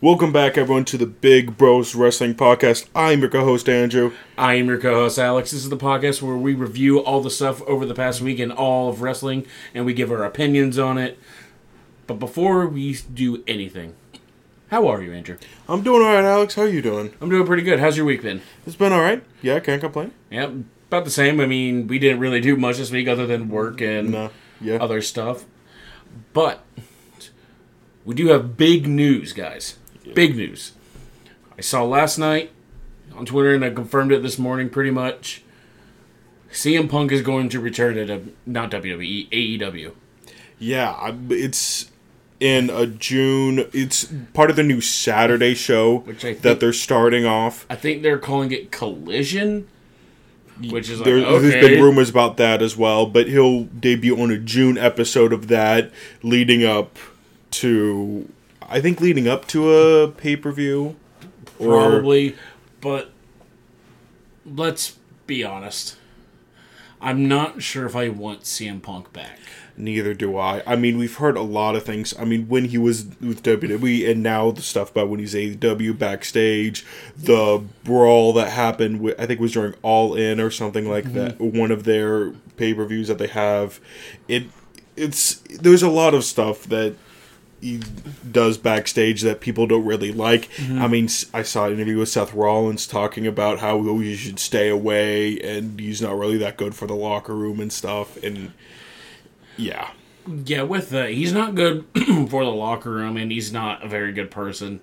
Welcome back, everyone, to the Big Bros Wrestling Podcast. I'm your co-host Andrew. I am your co-host Alex. This is the podcast where we review all the stuff over the past week in all of wrestling, and we give our opinions on it. But before we do anything, how are you, Andrew? I'm doing all right, Alex. How are you doing? I'm doing pretty good. How's your week been? It's been all right. Yeah, I can't complain. Yeah, about the same. I mean, we didn't really do much this week other than work and No, yeah, other stuff. But we do have big news, guys. Big news. I saw last night on Twitter, and I confirmed it this morning pretty much. CM Punk is going to return to W- not WWE, AEW. yeah. It's in a June. It's part of the new Saturday show Which I think- that they're starting off. I think they're calling it Collision, which is like, okay. There's been rumors about that as well, but he'll debut on a June episode of that, leading up to, I think, leading up to a pay per view. Probably, but let's be honest. I'm not sure if I want CM Punk back. Neither do I. I mean, we've heard a lot of things. I mean, when he was with WWE, and now the stuff about when he's AEW backstage, the brawl that happened. With, I think it was during All In or something like mm-hmm. that. One of their pay per views that they have. It it's there's a lot of stuff that he does backstage that people don't really like. Mm-hmm. I mean, I saw an interview with Seth Rollins talking about how you should stay away, and he's not really that good for the locker room and stuff. And yeah. Yeah, with the he's not good for the locker room, and he's not a very good person.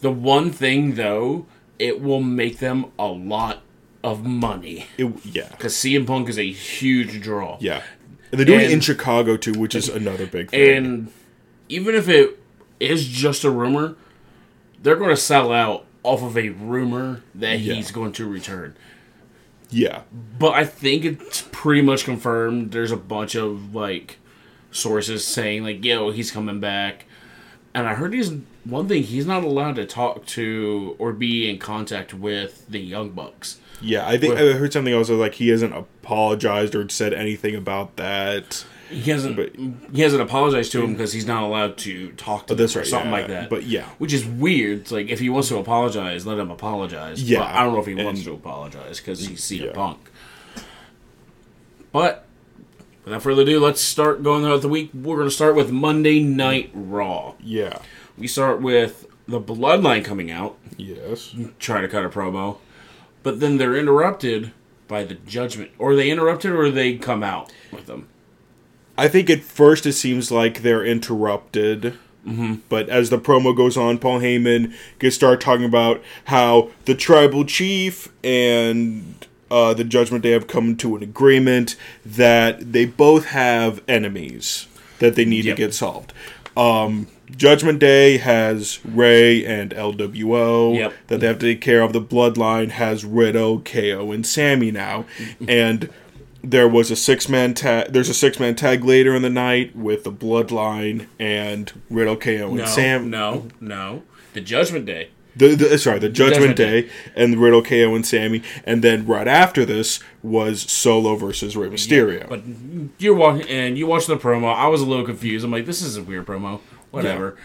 The one thing though, it will make them a lot of money It, yeah, because CM Punk is a huge draw. yeah. And they're doing it in Chicago too, which is another big thing. And even if it is just a rumor, they're going to sell out off of a rumor that Yeah. he's going to return. yeah, But I think it's pretty much confirmed. There's a bunch of like sources saying like, "Yo, he's coming back." And I heard he's one thing he's not allowed to talk to or be in contact with the Young Bucks. yeah. I think I heard something also like he hasn't apologized or said anything about that. He hasn't But- he hasn't apologized to him because he's not allowed to talk to Oh, that's right, something yeah. like that. But yeah. which is weird. It's like if he wants to apologize, let him apologize. Yeah, but I don't know if he and- wants to apologize because he's CM Yeah. Punk. But without further ado, let's start going throughout the week. We're going to start with Monday Night Raw. Yeah. We start with the Bloodline coming out, Yes. trying to cut a promo, but then they're interrupted by the Judgment. Or they interrupted, or they come out with them. I think at first it seems like they're interrupted. Mm-hmm. But as the promo goes on, Paul Heyman gets start talking about how the tribal chief and uh, the Judgment Day have come to an agreement that they both have enemies that they need Yep. to get solved. Um, Judgment Day has Rey and LWO Yep. that they have to take care of. The Bloodline has Riddle, KO, and Sammy now, and there was a six man tag. There's a six man tag later in the night with the Bloodline and Riddle, KO, and No, Sam. no, no. The Judgment Day. The, the, sorry, the Judgment, Judgment Day, and Riddle, KO, and Sammy, and then right after this was Solo versus Rey Mysterio. But you're watching, and you watch the promo. I was a little confused. I'm like, this is a weird promo. Whatever.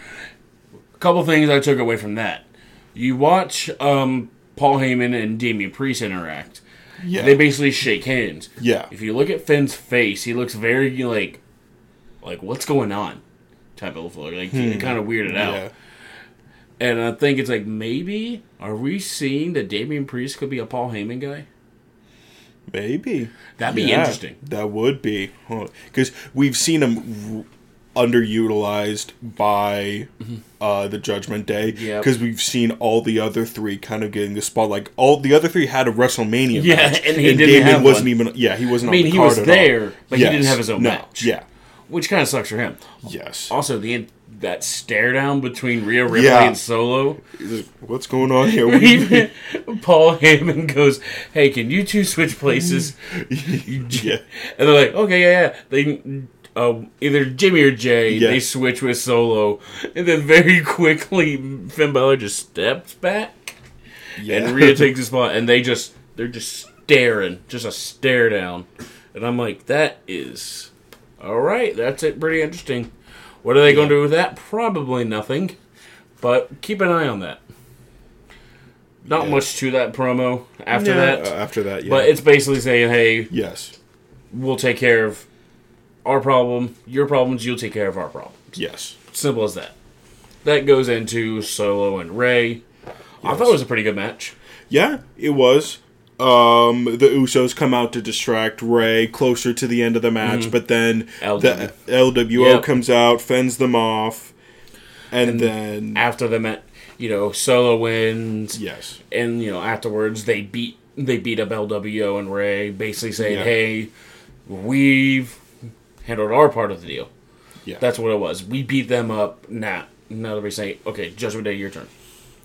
A couple things I took away from that. You watch um, Paul Heyman and Damian Priest interact. Yeah, They basically shake hands. yeah, If you look at Finn's face, he looks very like, like what's going on, type of look. Like he hmm. kind of weirded out. yeah. And I think it's like maybe are we seeing that Damian Priest could be a Paul Heyman guy? Maybe That'd be Yeah, interesting. That would be because we've seen him underutilized by uh, the Judgment Day. Mm-hmm. Yep. Because we've seen all the other three kind of getting the spot. Like all the other three had a WrestleMania Yeah, match, and Damian have wasn't even. Yeah, he wasn't. I mean, he was there, but he didn't have his own No. match. Yeah. which kind of sucks for him. Yes. Also, the that stare down between Rhea Ripley Yeah. and Solo. What's going on here? We- Even Paul Heyman goes, "Hey, can you two switch places?" yeah. And they're like, "Okay, yeah, yeah." They uh, either Jimmy or Jay Yeah. they switch with Solo, and then very quickly Finn Balor just steps back, Yeah. and Rhea takes the spot, and they just they're just staring, just a stare down, and I'm like, that is all right. That's it. Pretty interesting. What are they going to do with that? Probably nothing. But keep an eye on that. Not Yeah. much to that promo after Yeah, that, uh, after that, yeah. but it's basically saying, "Hey, yes, we'll take care of our problem, your problems, you'll take care of our problems." yes, Simple as that. That goes into Solo and Rey. I thought it was a pretty good match. yeah. It was. Um, the Usos come out to distract Rey closer to the end of the match, but then LW. the LWO Yep. comes out, fends them off, and, then After the match, you know, Solo wins. yes, and you know afterwards they beat they beat up LWO and Rey, basically saying. "Hey, we've handled our part of the deal." yeah, That's what it was. We beat them up. Now, now they're saying, "Okay, Judgment Day, your turn."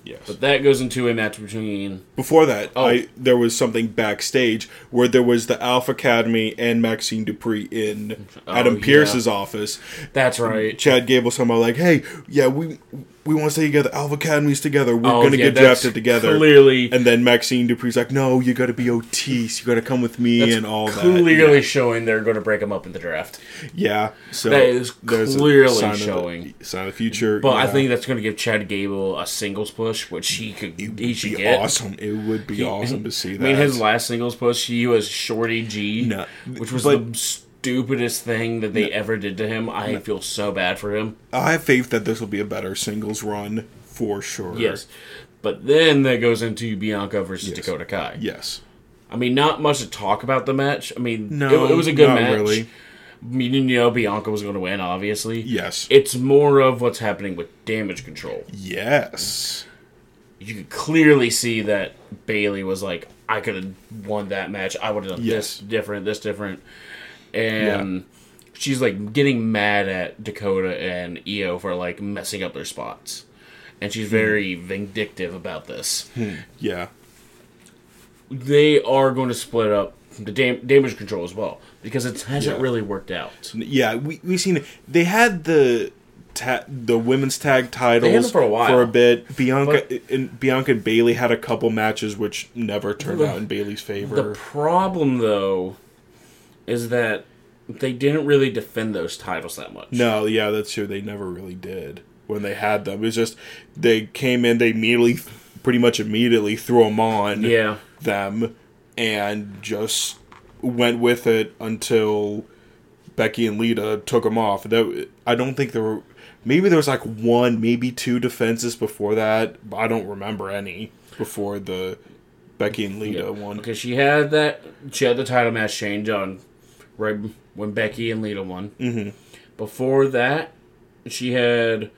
yes. But that goes into a match between Before that, Oh. I there was something backstage where there was the Alpha Academy and Maxxine Dupri in oh, Adam Oh, yeah. Pierce's office. that's right. Chad Gable somehow like, hey, yeah, we we want to stay together. Alpha Academy's together. We're Oh, gonna yeah, get drafted together. Clearly, And then Maxxine Dupri's like, no, you got to be Otis. You got to come with me that's and all that. clearly showing they're going to break them up in the draft. Yeah. So That is clearly sign of the- showing. sign of the future. But I think that's going to give Chad Gable a singles push, which he could it he should be get. awesome. It would be awesome to see that. I mean, his last singles push, he was Shorty G, No, which was but- the stupidest thing that they ever did to him. I feel so bad for him. I have faith that this will be a better singles run for sure. Yes, but then that goes into Bianca versus Yes. Dakota Kai. Yes. I mean, not much to talk about the match. I mean, No, it, it was a good not match. really. Meaning, you know, Bianca was going to win, obviously. Yes. It's more of what's happening with damage control. yes. You could clearly see that Bayley was like, I could have won that match. I would have done Yes. this different, this different. And she's like getting mad at Dakota and Io for like messing up their spots. And she's hmm. very vindictive about this. Hmm. Yeah. They are going to split up the dam- damage control as well because it hasn't Yeah. really worked out. Yeah, we we've seen it. They had the ta- the women's tag titles for a while. for a bit. Bianca But- and Bianca and Bayley had a couple matches which never turned out in Bayley's favor. The problem, though, is that they didn't really defend those titles that much. no, yeah, that's true. They never really did when they had them. It was just they came in, they immediately, pretty much immediately threw them on Yeah. them, and just went with it until Becky and Lita took them off. That I don't think there were. Maybe there was like one, maybe two defenses before that. But I don't remember any before the Becky and Lita one. Because she had that, she had the title match change on right when Becky and Lita won. Mm-hmm. Before that, she had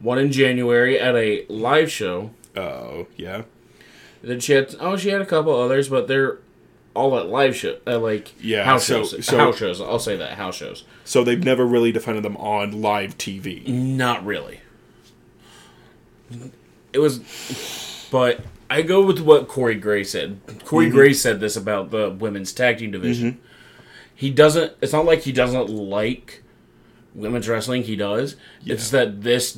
one in January at a live show. Oh yeah, Then she had oh she had a couple others, but they're all at live show, uh, like Yeah, house so- shows. so- house shows. I'll say that house shows. so they've never really defended them on live TV. Not really. It was, but I go with what Corey Graves said. Corey Graves said this about the women's tag team division. He doesn't. It's not like he doesn't like women's wrestling. He does. It's that this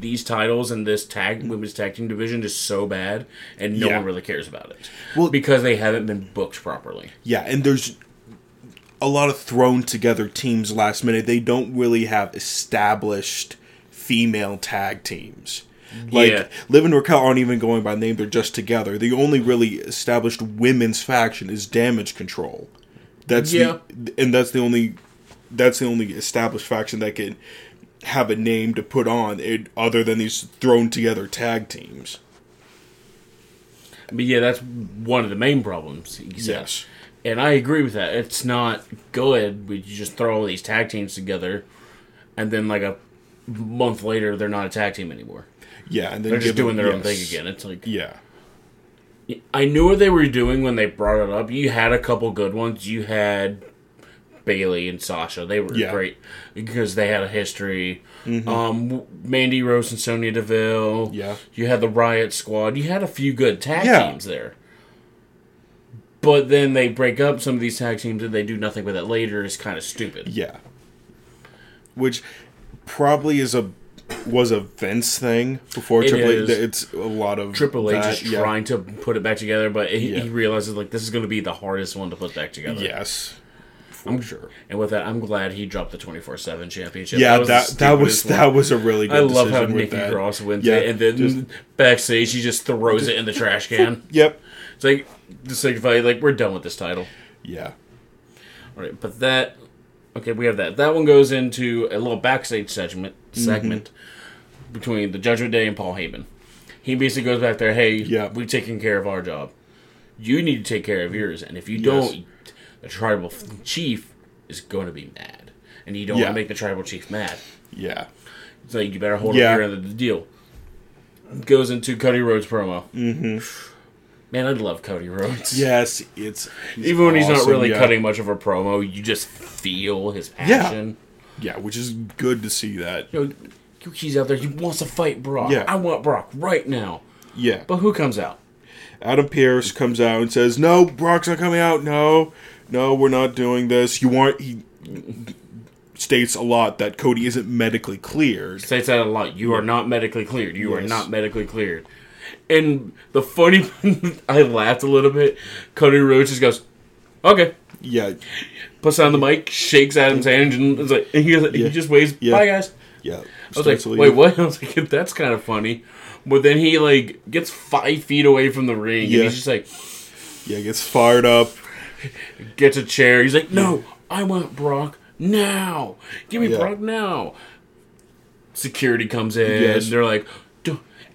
these titles and this tag women's tag team division is so bad, and no Yeah. one really cares about it. Well- because they haven't been booked properly. Yeah, and there's a lot of thrown together teams last minute. They don't really have established female tag teams. Like Yeah. Liv and Raquel aren't even going by name; they're just together. The only really established women's faction is Damage Control. That's Yeah. the, and that's the only that's the only established faction that can have a name to put on it, other than these thrown together tag teams. But yeah, that's one of the main problems. Yes. And I agree with that. It's not good when you just throw all these tag teams together, and then like a month later, they're not a tag team anymore. Yeah, and then They're just give them- doing their own thing again. It's like Yeah, I knew what they were doing when they brought it up. You had a couple good ones. You had Bayley and Sasha. They were Yeah. great because they had a history. Um, Mandy Rose and Sonya Deville. Yeah. You had the Riot Squad. You had a few good tag Yeah. teams there. But then they break up some of these tag teams and they do nothing with it later. It's kind of stupid. Yeah. Which probably is a was a Vince thing before It Triple. H. It's a lot of Triple H that, is yeah. trying to put it back together, but he, Yeah. he realizes like this is going to be the hardest one to put back together. Yes. for sure. And with that, I'm glad he dropped the 24 seven championship. Yeah, that that was stupidest that was a really good I love how Nikki that. Cross wins Yeah, it, and then just- backstage he just throws it in the trash can. Yep. It's like to signify like we're done with this title. Yeah. All right, but that okay, we have that. That one goes into a little backstage segment segment Mm-hmm. between the Judgment Day and Paul Heyman. He basically goes back there, "Hey, Yeah. we've taken care of our job. You need to take care of yours, and if you Yes. don't, the tribal chief is going to be mad, and you don't Yeah. want to make the tribal chief mad. Yeah. So you better hold Yeah. up your end of the deal." Goes into Cody Rhodes promo. Mm-hmm. Man, I'd love Cody Rhodes. Yes, it's Even when he's not really yeah. cutting much of a promo, you just feel his Yeah. passion. Yeah, which is good to see that. You know, he's out there. He wants to fight Brock. Yeah. I want Brock right now. Yeah. But who comes out? Adam Pearce comes out and says, "No, Brock's not coming out. No, no, we're not doing this. You want." He states a lot that Cody isn't medically cleared. States that a lot. You are not medically cleared. You are not medically cleared. And the funny, I laughed a little bit. Cody Rhodes just goes, "Okay." Yeah, Puts on the mic, shakes Adam's hand, and, is like, and he, he Yeah. just waves, Yeah. "Bye, guys." yeah. I was like, "Wait, what?" I was like, "That's kind of funny." But then he like gets five feet away from the ring, Yeah. and he's just like, Yeah, gets fired up. gets a chair. He's like, "No, I want Brock now. Give me Yeah. Brock now." Security comes in. Yes. They're like,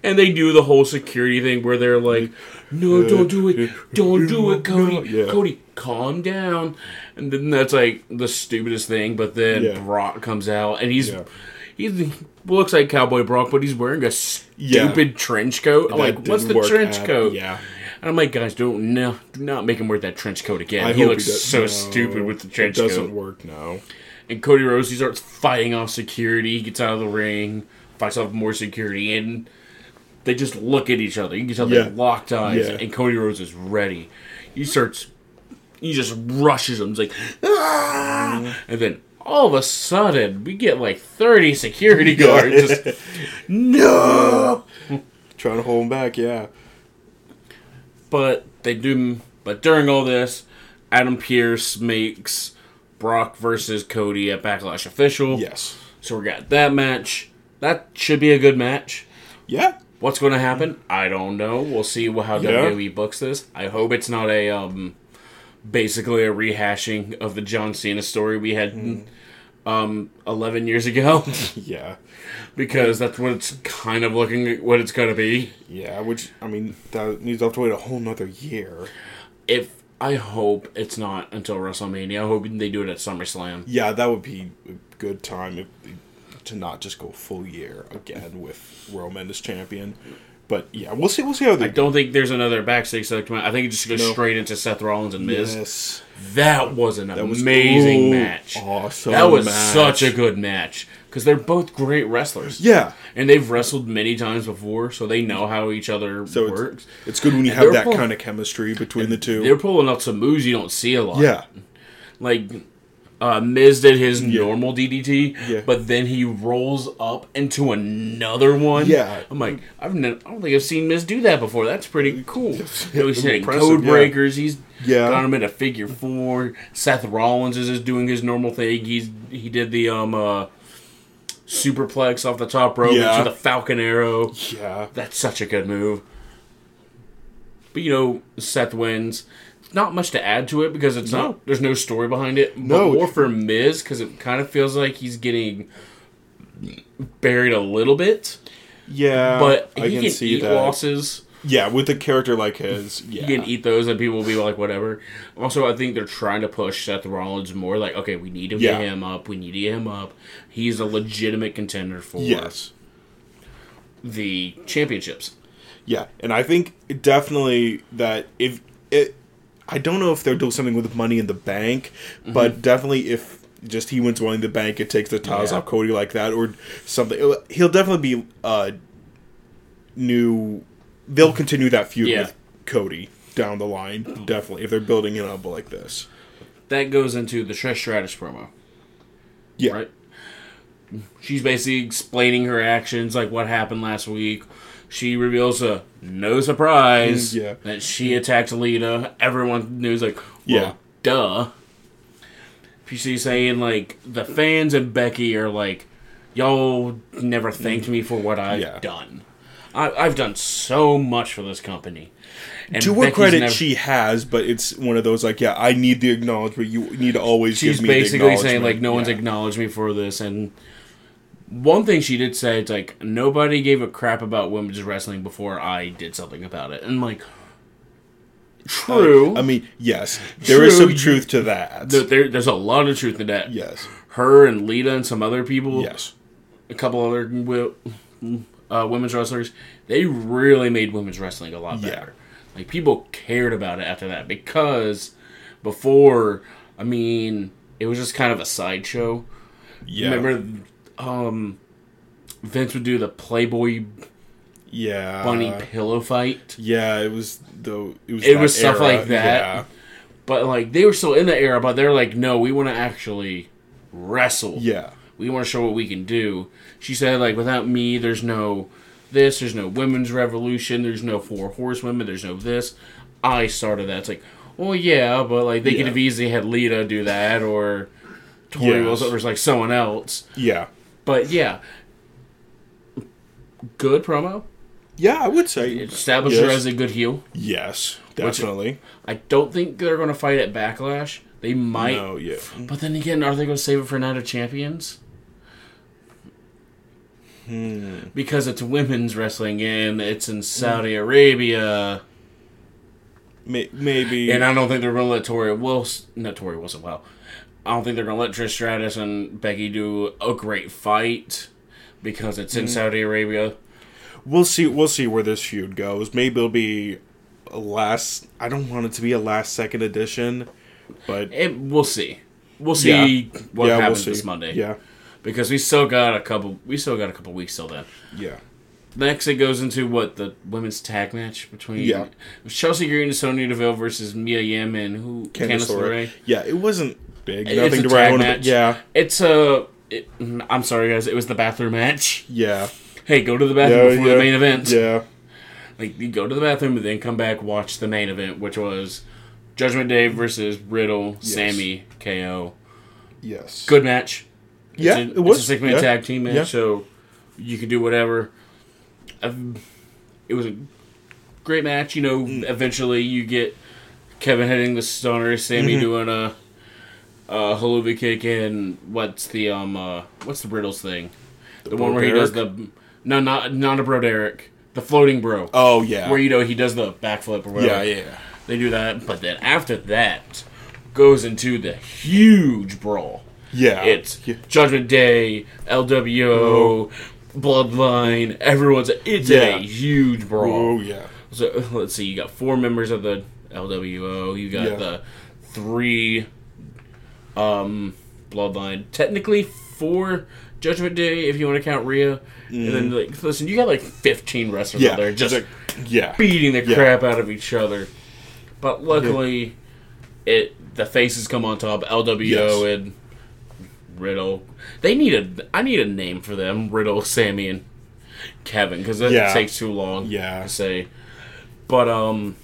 and they do the whole security thing where they're like, "No, don't do it. Don't do it, Cody. Yeah. Cody, calm down." And then that's like the stupidest thing. But then Yeah. Brock comes out, and he's Yeah. he looks like Cowboy Brock, but he's wearing a stupid trench coat. I'm That like, "What's the trench at- coat?" Yeah, And I'm like, guys, don't no, do not make him wear that trench coat again. I he looks does- so no, stupid with the trench coat. It doesn't coat. work now. And Cody Rhodes, he starts fighting off security. He gets out of the ring, fights off more security, and they just look at each other. You can tell Yeah. they're locked eyes. Yeah. And Cody Rhodes is ready. He starts, he just rushes him. He's like, ah! and then all of a sudden, we get like 30 security guards. Just, no! Trying to hold him back. Yeah, But they do. But during all this, Adam Pearce makes Brock versus Cody at Backlash official. yes, So we got that match. That should be a good match. yeah, What's going to happen? I don't know. We'll see how Yeah. WWE books this. I hope it's not a um, basically a rehashing of the John Cena story we had Hmm. um 11 years ago yeah, because that's what it's kind of looking what it's going to be. yeah. Which I mean, that needs to have to wait a whole nother year. If I hope it's not until WrestleMania. I hope they do it at SummerSlam. Yeah, that would be a good time if, to not just go full year again with Roman as champion. But yeah, we'll see. We'll see how they I don't think there's another backstage segment. I think it just goes No. straight into Seth Rollins and Miz. Yes, That was an that was amazing oh, match. Awesome. that was match. such a good match because they're both great wrestlers. yeah. and they've wrestled many times before, so they know how each other So works. It's good when you And have that both- kind of chemistry between the two. They're pulling out some moves you don't see a lot. yeah, like uh, Miz did his normal DDT, Yeah. but then he rolls up into another one. Yeah. I'm like, I've ne- I don't think I've seen Miz do that before. That's pretty cool. You know, he's hitting code yeah. breakers. He's Yeah. got him in a figure four. Seth Rollins is just doing his normal thing. He's he did the um uh, superplex off the top rope Yeah. into the Falcon Arrow. yeah, That's such a good move. But you know, Seth wins. Not much to add to it because it's No. not. There's no story behind it. No. but more for Miz because it kind of feels like he's getting buried a little bit. yeah. But I can can, see eat that. losses. Yeah, with a character like his, yeah, He can eat those, and people will be like, whatever. Also, I think they're trying to push Seth Rollins more. Like, okay, we need to Yeah. get him up. We need to get him up. He's a legitimate contender for yes, the championships. yeah, and I think definitely that if it, I don't know if they'll do something with Money in the Bank, but definitely if just he wins Money in the Bank, it takes the ties Yeah. off Cody like that or something. He'll definitely be uh new. They'll continue that feud Yeah. with Cody down the line, definitely if they're building it up like this. That goes into the Trish Stratus promo. Yeah, right? She's basically explaining her actions, like what happened last week. She reveals a no surprise Mm, yeah. that she attacked Lita. Everyone knows, like, well, Yeah. duh. PC saying like the fans and Becky are like, y'all never thanked me for what I've Yeah. done. I, I've done so much for this company. And to her Becky's credit, never- she has, but it's one of those like, yeah, I need the acknowledgement. You need to always she's give me the basically saying like no one's acknowledged me for this and one thing she did say it's like nobody gave a crap about women's wrestling before I did something about it. And like true. I mean, yes, there is True, some truth to that. there, there- there's a lot of truth in that. Yes, her and Lita and some other people yes, a couple other wi- uh, women's wrestlers they really made women's wrestling a lot Yeah. better. Like people cared about it after that because before I mean it was just kind of a sideshow. Yeah, Remember, um, Vince would do the Playboy yeah, bunny pillow fight, yeah. It was though. It was It was stuff era, like that. but like they were still in the era. But they're like, no, we want to actually wrestle. Yeah, yeah, We want to show what we can do. She said, like, without me, there's no this. There's no women's revolution. There's no four horsewomen. There's no this. I started that. It's like, well, yeah, but like they could have easily had Lita do that or Torrie Yes. Wilson or like someone else. yeah, But yeah, good promo. yeah. I would say Establish her as a good heel. Yes, definitely. I don't think they're going to fight at Backlash. They might, no, yeah, but then again, are they going to save it for Night of Champions? Hmm. Because it's women's wrestling and it's in Saudi Arabia, maybe. and I don't think they're going to let Torrie Wilson, not Torrie Wilson, well, I don't think they're going to let Trish Stratus and Becky do a great fight because it's in mm. Saudi Arabia. We'll see. We'll see where this feud goes. Maybe it'll be a last. I don't want it to be a last second edition, but It, we'll see. We'll see what yeah, happens we'll this. Monday. Yeah, because we still got a couple. We still got a couple weeks till then. yeah, Next, it goes into what the women's tag match between Yeah. Chelsea Green and Sonya Deville versus Mia Yim and who Candice LeRae. Yeah, it wasn't big. It's Nothing to write home match. about. Yeah, It's a. It, I'm sorry, guys. It was the bathroom match. yeah, Hey, go to the bathroom yeah, before yeah, the main event. Yeah, Like you go to the bathroom and then come back, watch the main event, which was Judgment Day versus Riddle, Sammy, KO. yes, Good match. Yeah, a, it was. It's a six man yeah. tag team match, so you can do whatever. Um, It was a great match. You know, Mm. eventually you get Kevin hitting the stunner, Sammy Mm-hmm. doing a, a Helluva Kick, and what's the um uh, what's the Riddles thing? The, one where he does the no not not a bro Derek, the floating bro, Oh yeah, where you know he does the backflip or whatever. yeah, yeah, They do that, but then after that goes into the huge brawl. yeah. It's yeah. Judgment Day, LWO, Bloodline. Everyone's it's Yeah. a huge brawl. Oh yeah, So let's see, you got four members of the LWO. You got Yeah. the three um Bloodline. Technically four Judgment Day if you want to count Rhea. And then like listen, you got like fifteen wrestlers Mm. yeah. out there just like- yeah, beating the Yeah. crap out of each other. But luckily, it the faces come on top. LWO Yes. and Riddle. They need a. I need a name for them. Riddle, Sammy, and Kevin because that Yeah. takes too long. Yeah. to say. But um,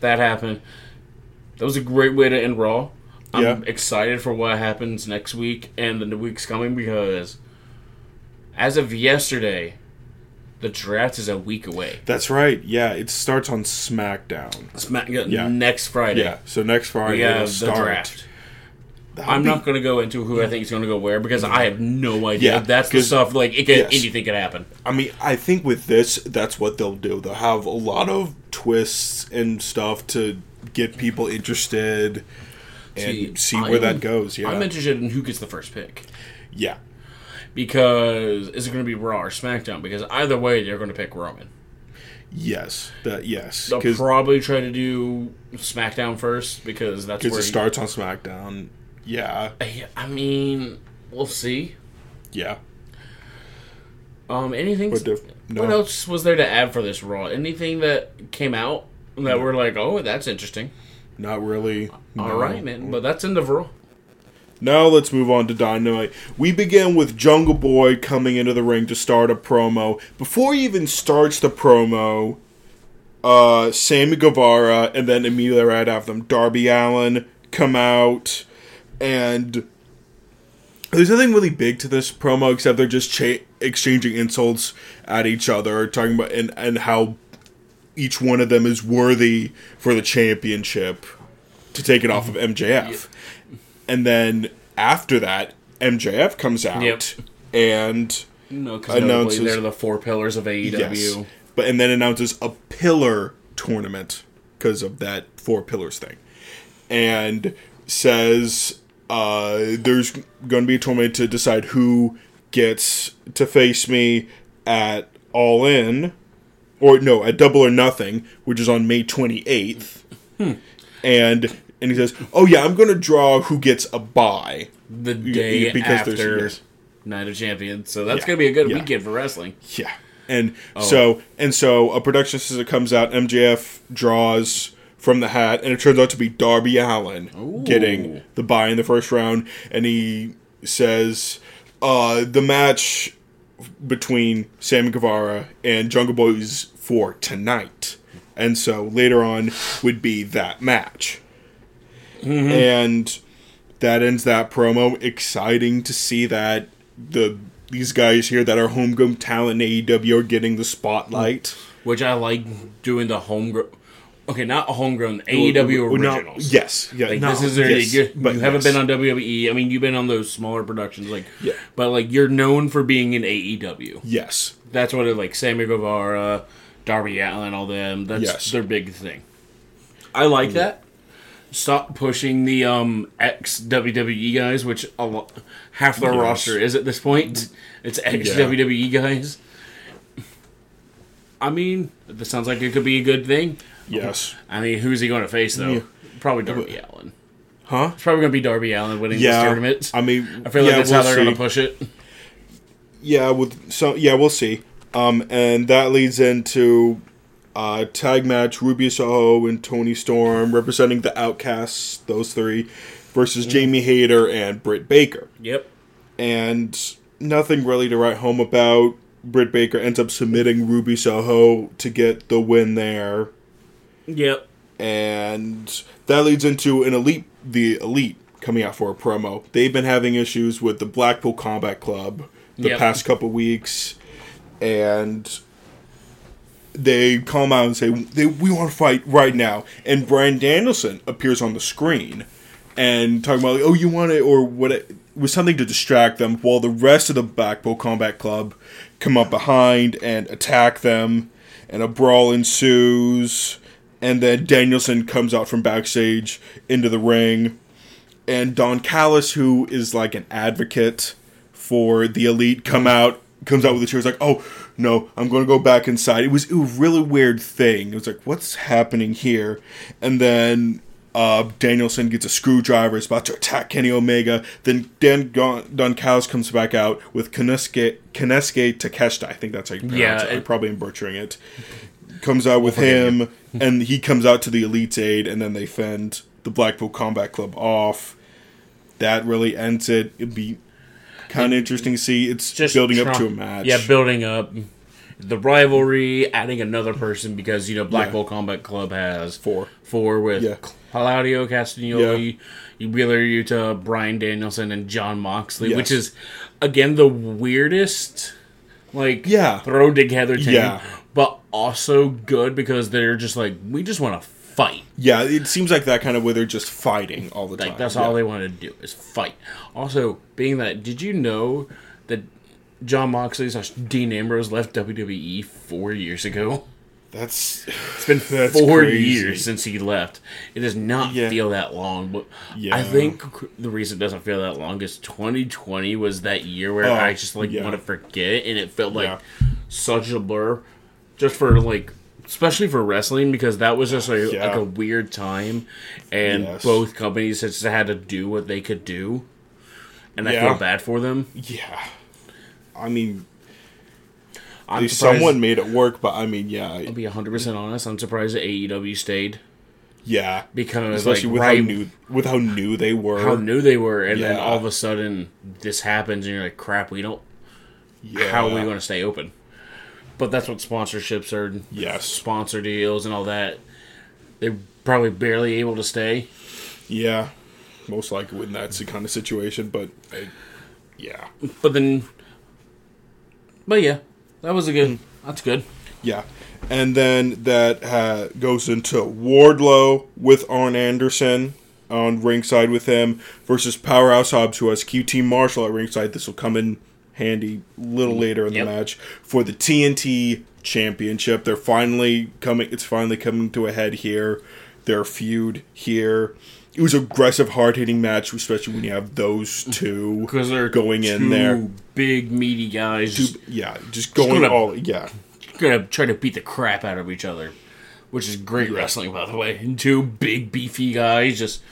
that happened. That was a great way to end Raw. I'm Yeah. excited for what happens next week and the weeks coming because, as of yesterday, the draft is a week away. That's right. Yeah, it starts on SmackDown. Smack Yeah. next Friday. Yeah, so next Friday We it'll start. draft. I'm be- not going to go into who I think is going to go where because I have no idea. Yeah, That's the stuff like it could, yes. anything could happen. I mean, I think with this, that's what they'll do. They'll have a lot of twists and stuff to get people interested and see, where I'm- that goes. Yeah, I'm interested in who gets the first pick yeah, because is it going to be Raw or SmackDown? Because either way, they're going to pick Roman. yes, that yes, They'll probably try to do SmackDown first because that's where it he- starts on SmackDown. Yeah, I- I mean, we'll see. yeah. Um, anything? Diff- no. What else was there to add for this Raw? Anything that came out that were like, oh, that's interesting. Not really. All no. right, man. But that's in the Raw. Now let's move on to Dynamite. We begin with Jungle Boy coming into the ring to start a promo. Before he even starts the promo, uh, Sammy Guevara and then immediately right after them, Darby Allin come out. and there's nothing really big to this promo except they're just cha- exchanging insults at each other, talking about and and how each one of them is worthy for the championship to take it off of MJF. And then after that, MJF comes out Yep. and No, Announces- they're the four pillars of AEW. yes, but and then announces a pillar tournament because of that four pillars thing, and says uh, there's going to be a tournament to decide who gets to face me at All In, or no, at Double or Nothing, which is on May 28th, and and he says, "Oh yeah, I'm going to draw who gets a bye." The day because there's- after yes. Night of Champions. So that's Yeah. going to be a good Yeah. weekend for wrestling. Yeah. And so and so a production assistant comes out, MJF draws from the hat, and it turns out to be Darby Allin getting the bye in the first round, and he says uh, the match between Sammy Guevara and Jungle Boys for tonight. And so later on would be that match. Mm-hmm. And that ends that promo. Exciting to see that the these guys here that are homegrown talent in AEW are getting the spotlight. Which I like doing the homegrown. Okay, not a homegrown, AEW Well, no, originals. yes, yeah. Like no, this is their, yes, you, but you haven't yes. been on WWE. I mean, you've been on those smaller productions, like, Yeah. but like you're known for being in AEW. Yes, That's what it like. Sammy Guevara, Darby Allin, all them. That's Yes. their big thing. I like that. Stop pushing the um ex WWE guys, which a lo- half their Yes. roster is at this point. It's ex WWE guys. I mean, this sounds like it could be a good thing. Yes, I mean, who's he going to face though? Yeah. Probably Darby Allin, huh? It's probably going to be Darby Allin winning Yeah, this tournament. I mean, I feel like that's we'll how they're going to push it. Yeah, with so yeah, we'll see. Um, and that leads into uh, tag match: Ruby Soho and Toni Storm representing the Outcasts, those three, versus Jamie Hayter and Britt Baker. Yep. And nothing really to write home about. Britt Baker ends up submitting Ruby Soho to get the win there, Yep. and that leads into an elite, the elite coming out for a promo. They've been having issues with the Blackpool Combat Club the Yep. past couple weeks, and they come out and say they, we want to fight right now. And Bryan Danielson appears on the screen and talking about oh you want it or what it was something to distract them while the rest of the Blackpool Combat Club come up behind and attack them, and a brawl ensues. And then Danielson comes out from backstage into the ring and Don Callis, who is like an advocate for the elite, come out comes out with a chair. He's like, "Oh no, I'm going to go back inside." It was, it was a really weird thing. It was like, "What's happening here?" And then uh, Danielson gets a screwdriver. Is about to attack Kenny Omega. Then Dan Don, Don Callis comes back out with Kanesuke Kanesuke Takeshita. I think that's how you pronounce Yeah, it. I it- probably butchering it. Comes out with him, and he comes out to the Elite's aid, and then they fend the Blackpool Combat Club off. That really ends it. It'd be kind of interesting to see. It's Just building up to a match. Yeah, building up the rivalry, adding another person because you know Blackpool Combat Club has Four. four with Yeah. Claudio Castagnoli, Wheeler Yuta, Bryan Danielson, and Jon Moxley, Yes. which is again the weirdest like Yeah. throw together team, Yeah. Also good because they're just like we just want to fight. Yeah, it seems like that kind of where they're just fighting all the Like time. that's yeah. all they want to do is fight. Also, being that, did you know that Jon Moxley slash Dean Ambrose left WWE four years ago? That's It's been That's four crazy. years since he left. It does not Yeah. feel that long, but Yeah. I think the reason it doesn't feel that long is 2020 was that year where Oh, I just like want to forget, and it felt like such a blur, just for like. Especially for wrestling, because that was just like, Yeah. like a weird time, and Yes. both companies just had to do what they could do, and I feel bad for them. yeah. I mean, they- surprised, someone made it work, but I mean, yeah, I'll be 100 percent honest. I'm surprised that AEW stayed yeah. because Especially like with right how new with how new they were. how new they were, and then all of a sudden this happens, and you're like, "Crap, we don't. yeah. How are we going to stay open?" But that's what sponsorships are, Yes. sponsor deals, and all that. They're probably barely able to stay. Yeah. most likely when that's the kind of situation. But I, yeah, But then, but yeah, that was a good. That's good. yeah, and then that uh, goes into Wardlow with Arn Anderson on ringside with him versus Powerhouse Hobbs, who has QT Marshall at ringside. This will come in handy a little later in the Yep. match for the TNT Championship. They're finally coming. It's finally coming to a head here. Their feud here. It was aggressive, hard hitting match, especially when you have those two Because they're going in there. big meaty guys. just Yeah, just going gonna- all. Yeah, gonna try to beat the crap out of each other, which is great wrestling, by the way. And two big beefy guys just,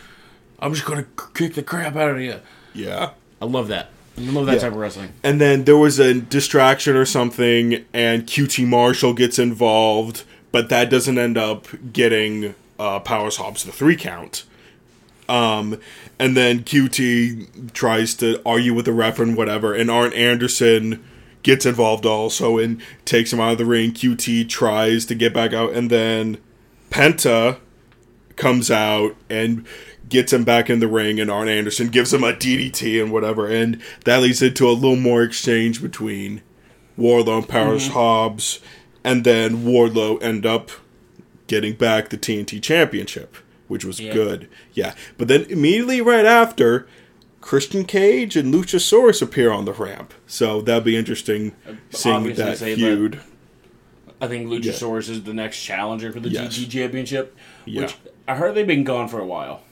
I'm just gonna kick the crap out of you. yeah. I love that. I love that Yeah. type of wrestling. And then there was a distraction or something, and QT Marshall gets involved, but that doesn't end up getting uh, Powers Hobbs the three count. Um, and then QT tries to argue with the ref and whatever, and Arn Anderson gets involved also and takes him out of the ring. QT tries to get back out, and then Penta comes out and gets him back in the ring, and Arn Anderson gives him a DDT and whatever, and that leads into a little more exchange between Wardlow and Powers mm-hmm. Hobbs, and then Wardlow end up getting back the TNT Championship, which was Yeah. good. Yeah, but then immediately right after. Christian Cage and Luchasaurus appear on the ramp, so that'd be interesting uh, seeing obviously that say that- feud. I think Luchasaurus is the next challenger for the Yes. Championship. Yeah. Which I heard they've been gone for a while,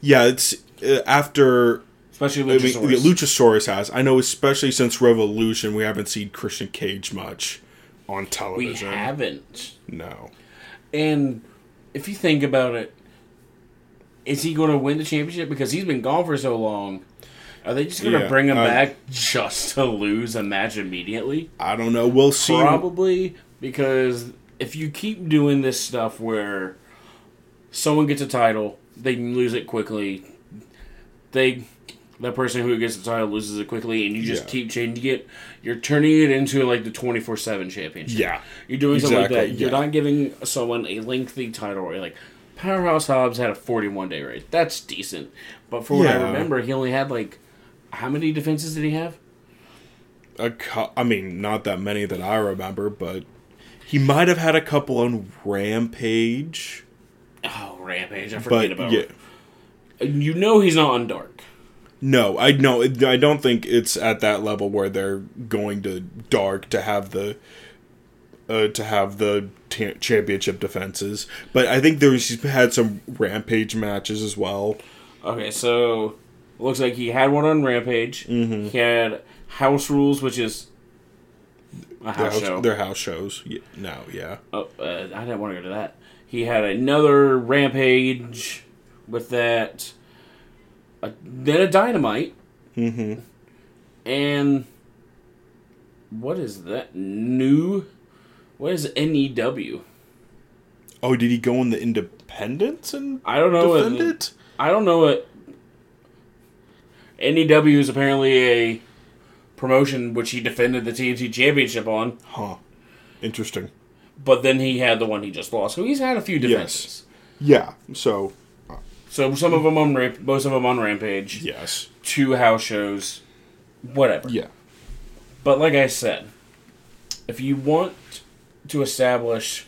Yeah, it's uh, after especially I mean, Luchasaurus. yeah, Luchasaurus has. I know, especially since Revolution, we haven't seen Christian Cage much on television. we haven't. No. And if you think about it, is he going to win the championship because he's been gone for so long? Are they just going to Yeah, bring him I- back just to lose a match immediately? I don't know. We'll see. Probably because if you keep doing this stuff where someone gets a title, they lose it quickly. They that person who gets the title loses it quickly, and you just Yeah. keep changing it. You're turning it into like the twenty four seven championship. Yeah. You're doing something like that. You're yeah. not giving someone a lengthy title reign. Like Powerhouse Hobbs had a 41 day reign. That's decent. But for what I remember, he only had like how many defenses did he have? A I mean, not that many that I remember, but he might have had a couple on Rampage. Rampage! I But forget about. yeah, You know he's not on Dark. no, I no, I don't think it's at that level where they're going to dark to have the uh, to have the ta- championship defenses. But I think there's he's had some Rampage matches as well. Okay, so looks like he had one on Rampage. Mm-hmm. He had House Rules, which is a Their house house, show. their house shows. Yeah, no, yeah. Oh, uh, I didn't want to go to that. He had another Rampage with that. Uh, then a Dynamite. Mm-hmm. And what is that? New? What is NEW? Oh, did he go in the Independence and I don't know. defend What, it? I don't know what. NEW is apparently a promotion which he defended the TNT Championship on, Huh. Interesting. But then he had the one he just lost. So he's had a few defenses. Yeah. So uh, So some of them on Ramp, most of them on Rampage, yes. two house shows, whatever. Yeah. But like I said, if you want to establish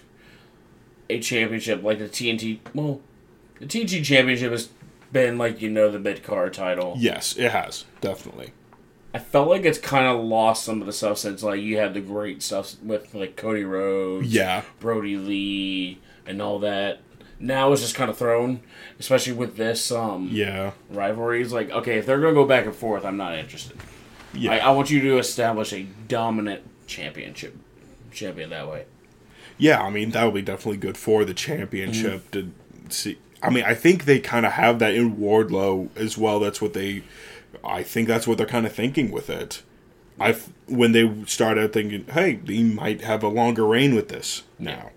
a championship like the TNT, well, the TNT Championship has been like you know the mid card title. Yes, it has definitely. I felt like it's kind of lost some of the stuff since like you had the great stuff with like Cody Rhodes, Yeah. Brodie Lee, and all that. Now it's just kind of thrown, especially with this um Yeah. rivalry. It's like okay, if they're gonna go back and forth, I'm not interested. Yeah. I, I want you to establish a dominant championship champion that way. yeah. I mean, that would be definitely good for the championship Mm-hmm. to see. I mean, I think they kind of have that in Wardlow as well. That's what they. I think that's what they're kind of thinking with it. I when they started thinking, hey, they might have a longer reign with this now.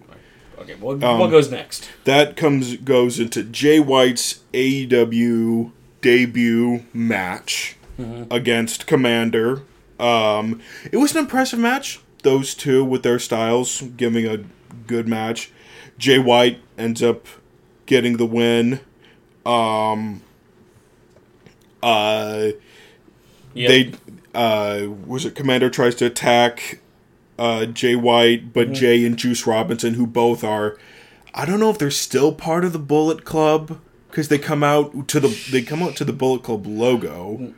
Okay, what, Um, what goes next? That comes goes into Jay White's AEW debut match against Commander. Um, it was an impressive match. Those two with their styles giving a good match. Jay White ends up getting the win. Um, Uh, Yep. they uh was it commander tries to attack uh jay white Mm-hmm. but jay and juice robinson who both are i don't know if they're still part of the bullet club because they come out to the they come out to the bullet club logo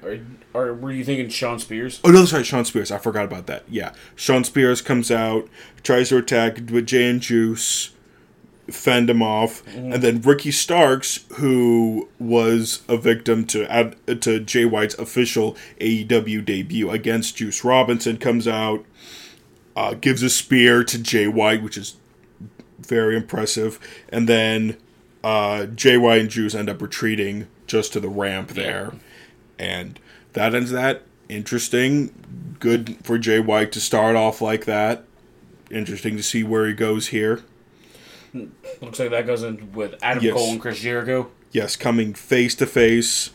or were you thinking Shawn Spears? oh no sorry shawn spears i forgot about that yeah shawn spears comes out tries to attack with jay and juice fend him off. Mm-hmm. and then ricky starks who was a victim to Ad- to jay white's official aew debut against juice robinson comes out uh, gives a spear to jay white which is very impressive. And then uh, jay white and juice end up retreating just to the ramp there. And that ends that. Interesting. Good for jay white to start off like that. Interesting to see where he goes here Looks like that goes in with Adam Yes. Cole and Chris Jericho. yes, coming face to face.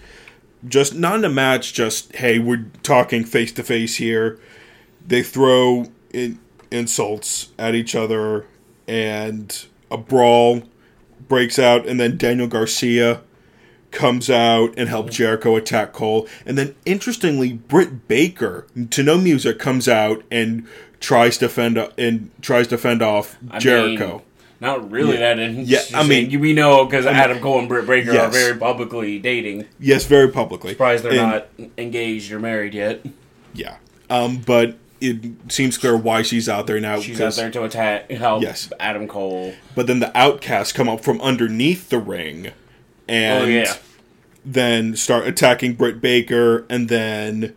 Just not in a match, just hey, we're talking face to face here. They throw in insults at each other and a brawl breaks out and then Daniel Garcia comes out and helps Jericho attack Cole. And then interestingly, Britt Baker, to no music, comes out and tries to fend and tries to fend off I Jericho. mean, not really Yeah. that. In, Yeah, I mean- we know because Adam Cole and Britt Baker are very publicly dating. yes, very publicly. Surprised they're And- not engaged or married yet. Yeah. Um, but it seems clear why she's out there now. She's out there to attack, help Yes. Adam Cole. But then the outcasts come up from underneath the ring and Oh yeah, then start attacking Britt Baker, and then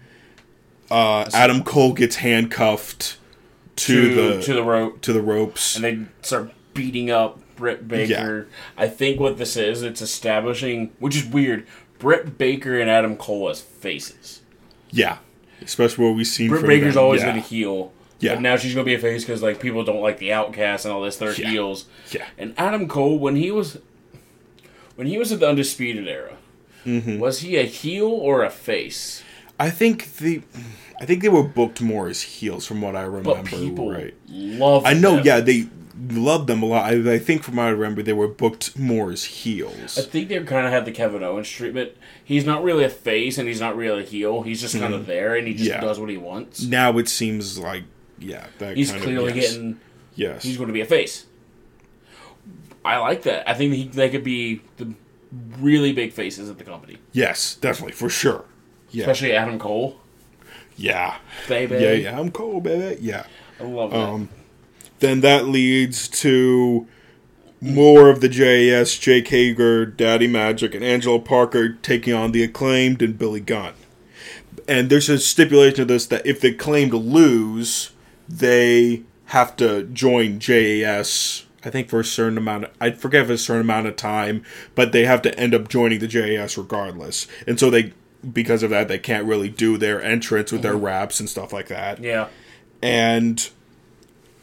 uh, Adam Cole gets handcuffed to, to the to the rope, to the ropes. and they start beating up Britt Baker. I think what this is, it's establishing, which is weird. Britt Baker and Adam Cole as faces. yeah, especially what we've seen. Britt Baker's them. always yeah. been a heel. Yeah. But now she's gonna be a face because like people don't like the Outcast and all this. They're Yeah. heels. Yeah. And Adam Cole, when he was, when he was at the Undisputed Era, Mm-hmm. was he a heel or a face? I think the, I think they were booked more as heels, from what I remember. But people right? love. I know. them. Yeah, they loved them a lot. I, I think from what I remember, they were booked more as heels. I think they kind of had the Kevin Owens treatment. He's not really a face and he's not really a heel. He's just kind of there and he just Mm-hmm. Yeah. does what he wants. now it seems like yeah, that He's kind clearly of, yes. getting. yes, He's going to be a face. I like that. I think he, they could be the really big faces of the company, yes, definitely for sure. Yeah, especially Adam Cole. yeah, Baby. yeah, yeah. I'm cool, baby. Yeah. I love that. Um, then that leads to more of the JAS, Jake Hager, Daddy Magic, and Angelo Parker taking on the acclaimed and Billy Gunn. And there's a stipulation of this that if the acclaimed lose, they have to join JAS. I think for a certain amount of, I forget if a certain amount of time, but they have to end up joining the JAS regardless. And so they, because of that, they can't really do their entrance with their mm-hmm. raps and stuff like that yeah. and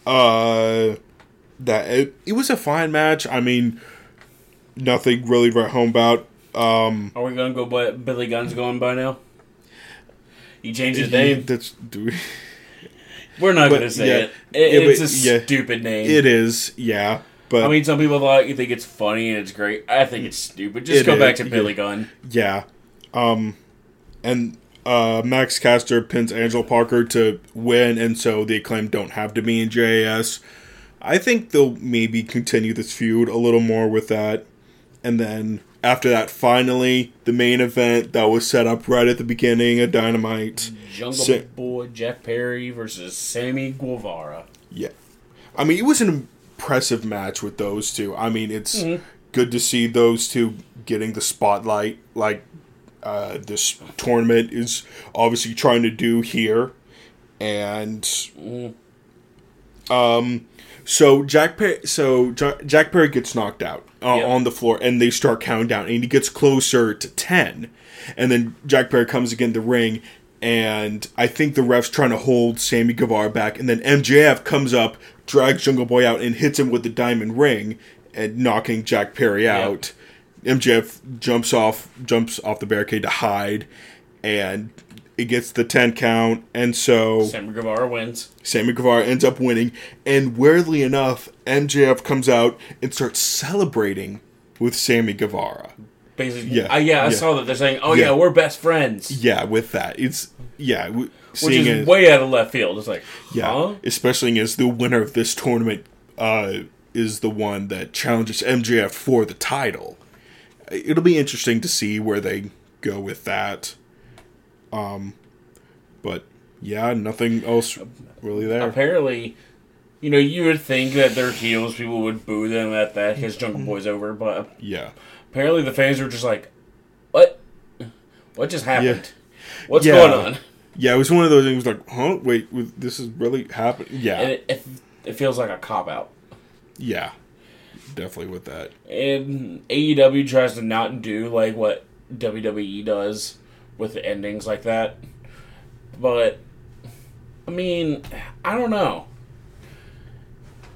uh that it, it was a fine match i mean nothing really write home about um Are we going to go by Billy Gunn's going by now? He changed his name. that's do we- We're not but, to say yeah. it. it Yeah, it's but, a yeah. stupid name. it is yeah but I mean, some people like you think it's funny and it's great. I think it's stupid. Just It go is, back to. Billy Gunn. yeah um and uh max caster pins Angel parker to win and so the acclaim don't have to be in jas i think they'll maybe continue this feud a little more with that and then after that finally the main event that was set up right at the beginning of dynamite Jungle Sa- Boy Jack Perry versus Sammy Guevara. Yeah. I mean, it was an impressive match with those two. I mean, it's good to see those two getting the spotlight like uh, this tournament is obviously trying to do here. And um so Jack Perry so Ja- Jack Perry gets knocked out uh, Yep. on the floor and they start counting down and he gets closer to 10 and then Jack Perry comes again the ring and I think the ref's trying to hold Sammy Guevara back and then MJF comes up drags Jungle Boy out and hits him with the diamond ring and knocking Jack Perry out MJF jumps off jumps off the barricade to hide and it gets the 10 count and so Sammy Guevara wins. Sammy Guevara ends up winning, and weirdly enough, MJF comes out and starts celebrating with Sammy Guevara. basically, Yeah, yeah, yeah, I yeah. saw that they're saying, "Oh yeah, Yeah. we're best friends," Yeah, with that, it's yeah, w- which is it, way out of left field. It's like, yeah, huh? especially as the winner of this tournament uh, is the one that challenges MJF for the title. It'll be interesting to see where they go with that. Um, but yeah, nothing else really there. apparently, you know, you would think that their heels people would boo them at that because Jungle Boy's over, but Yeah, apparently the fans were just like, "What? What just happened? What's Yeah. going on?" yeah, it was one of those things like, huh? Wait, this is really happening? Yeah, And it, it, it feels like a cop out. yeah, definitely with that. And AEW tries to not do like what WWE does with the endings like that. But I mean, I don't know.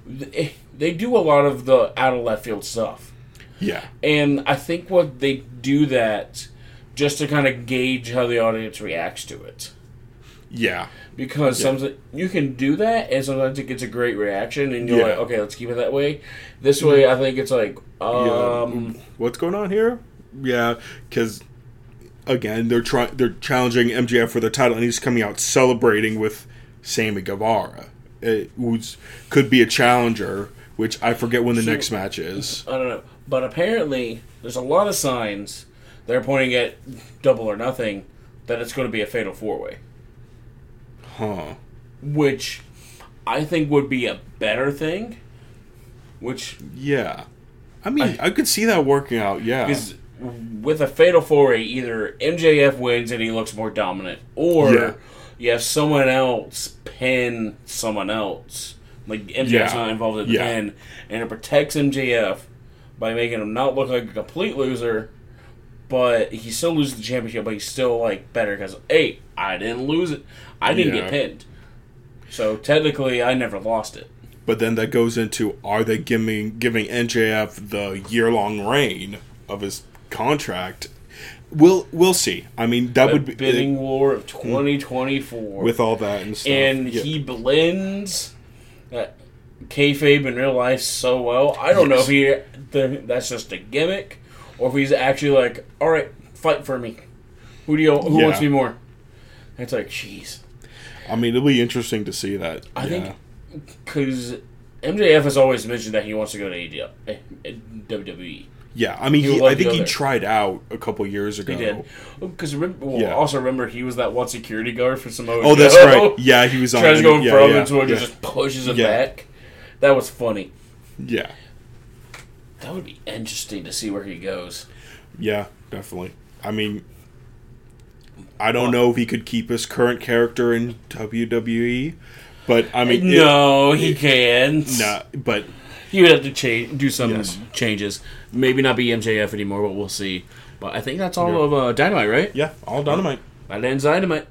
They, eh, they do a lot of the out of left field stuff. Yeah, And I think what they do that just to kind of gauge how the audience reacts to it. Yeah, Because Yeah. sometimes you can do that, and sometimes it gets a great reaction, and you're Yeah. like, okay, let's keep it that way. This way, I think it's like, Yeah. um, what's going on here? Yeah, because again, they're trying they're challenging MJF for the title, and he's coming out celebrating with Sammy Guevara, who's could be a challenger. Which I forget when the So- next match is. I don't know. But apparently, there's a lot of signs they're pointing at double or nothing that it's going to be a fatal four way, Huh? which I think would be a better thing. Which Yeah. I mean, I, could see that working out. Yeah. is with a fatal four way, either MJF wins and he looks more dominant, or Yeah. you have someone else pin someone else. Like MJF's Yeah. not involved in the Yeah. pin, and it protects MJF by making him not look like a complete loser. But he still loses the championship, but he's still like better because hey, I didn't lose it, I didn't Yeah. get pinned. So technically, I never lost it. But then that goes into are they giving giving MJF the year long reign of his contract? We'll we'll see. I mean, that The would be bidding war of 2024 with all that and stuff. and Yeah. he blends uh, kayfabe in real life so well. I don't know if he the, that's just a gimmick or if he's actually like, all right, fight for me. Who do you who Yeah. wants me more? And it's like, jeez, I mean, it'll be interesting to see that. I yeah. think because MJF has always mentioned that he wants to go to eh, eh, WWE. Yeah, I mean, He he, I think he there. tried out a couple years ago. He did because remember, well, Yeah. also remember he was that one security guard for Samoa. Oh, that's right. Yeah, he was on. Tries to go in yeah, front yeah, him, so yeah, just pushes it Yeah. back. That was funny. yeah, That would be interesting to see where he goes. yeah, definitely. I mean, I don't know if he could keep his current character in WWE, but I mean, it- no, he can't. nah, but He would have to change, do some Yes. changes. Maybe not be MJF anymore, but we'll see. But I think that's all Yeah. of uh, Dynamite, right? yeah, all dynamite. That ends Dynamite.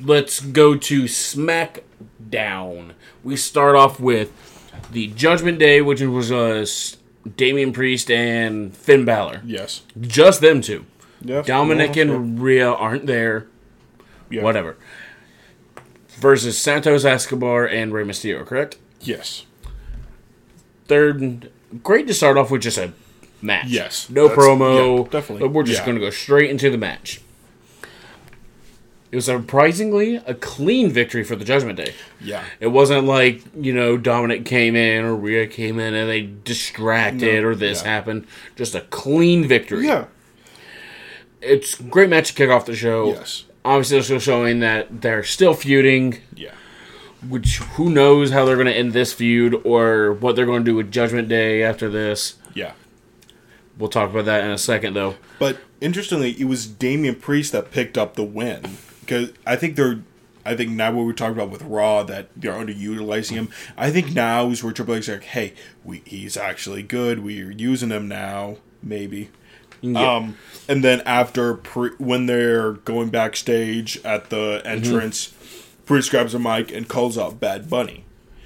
Let's go to SmackDown. We start off with the Judgment Day, which was uh, Damian Priest and Finn Balor. Yes. Just them two. Yeah. Dominic yeah, and Rhea aren't there. yeah. Whatever. Versus Santos Escobar and Rey Mysterio, correct? Yes. Third, great to start off with just a match. Yes, No promo. yeah, definitely. We're just going to go straight into the match. It was surprisingly a clean victory for the Judgment Day. Yeah. It wasn't like, you know, Dominic came in or Rhea came in and they distracted No, or this yeah. happened. Just a clean victory. Yeah. It's a great match to kick off the show. Yes. Obviously, also showing that they're still feuding, Yeah. which who knows how they're going to end this feud or what they're going to do with Judgment Day after this. Yeah. We'll talk about that in a second, though. But interestingly, it was Damian Priest that picked up the win because I think they're. I think now what we're talking about with Raw that they're underutilizing him. I think now is where Triple H is like, hey, we he's actually good. We're using him now, maybe. Yeah. Um, and then after pre- when they're going backstage at the entrance, Priest grabs a mic and calls out Bad Bunny,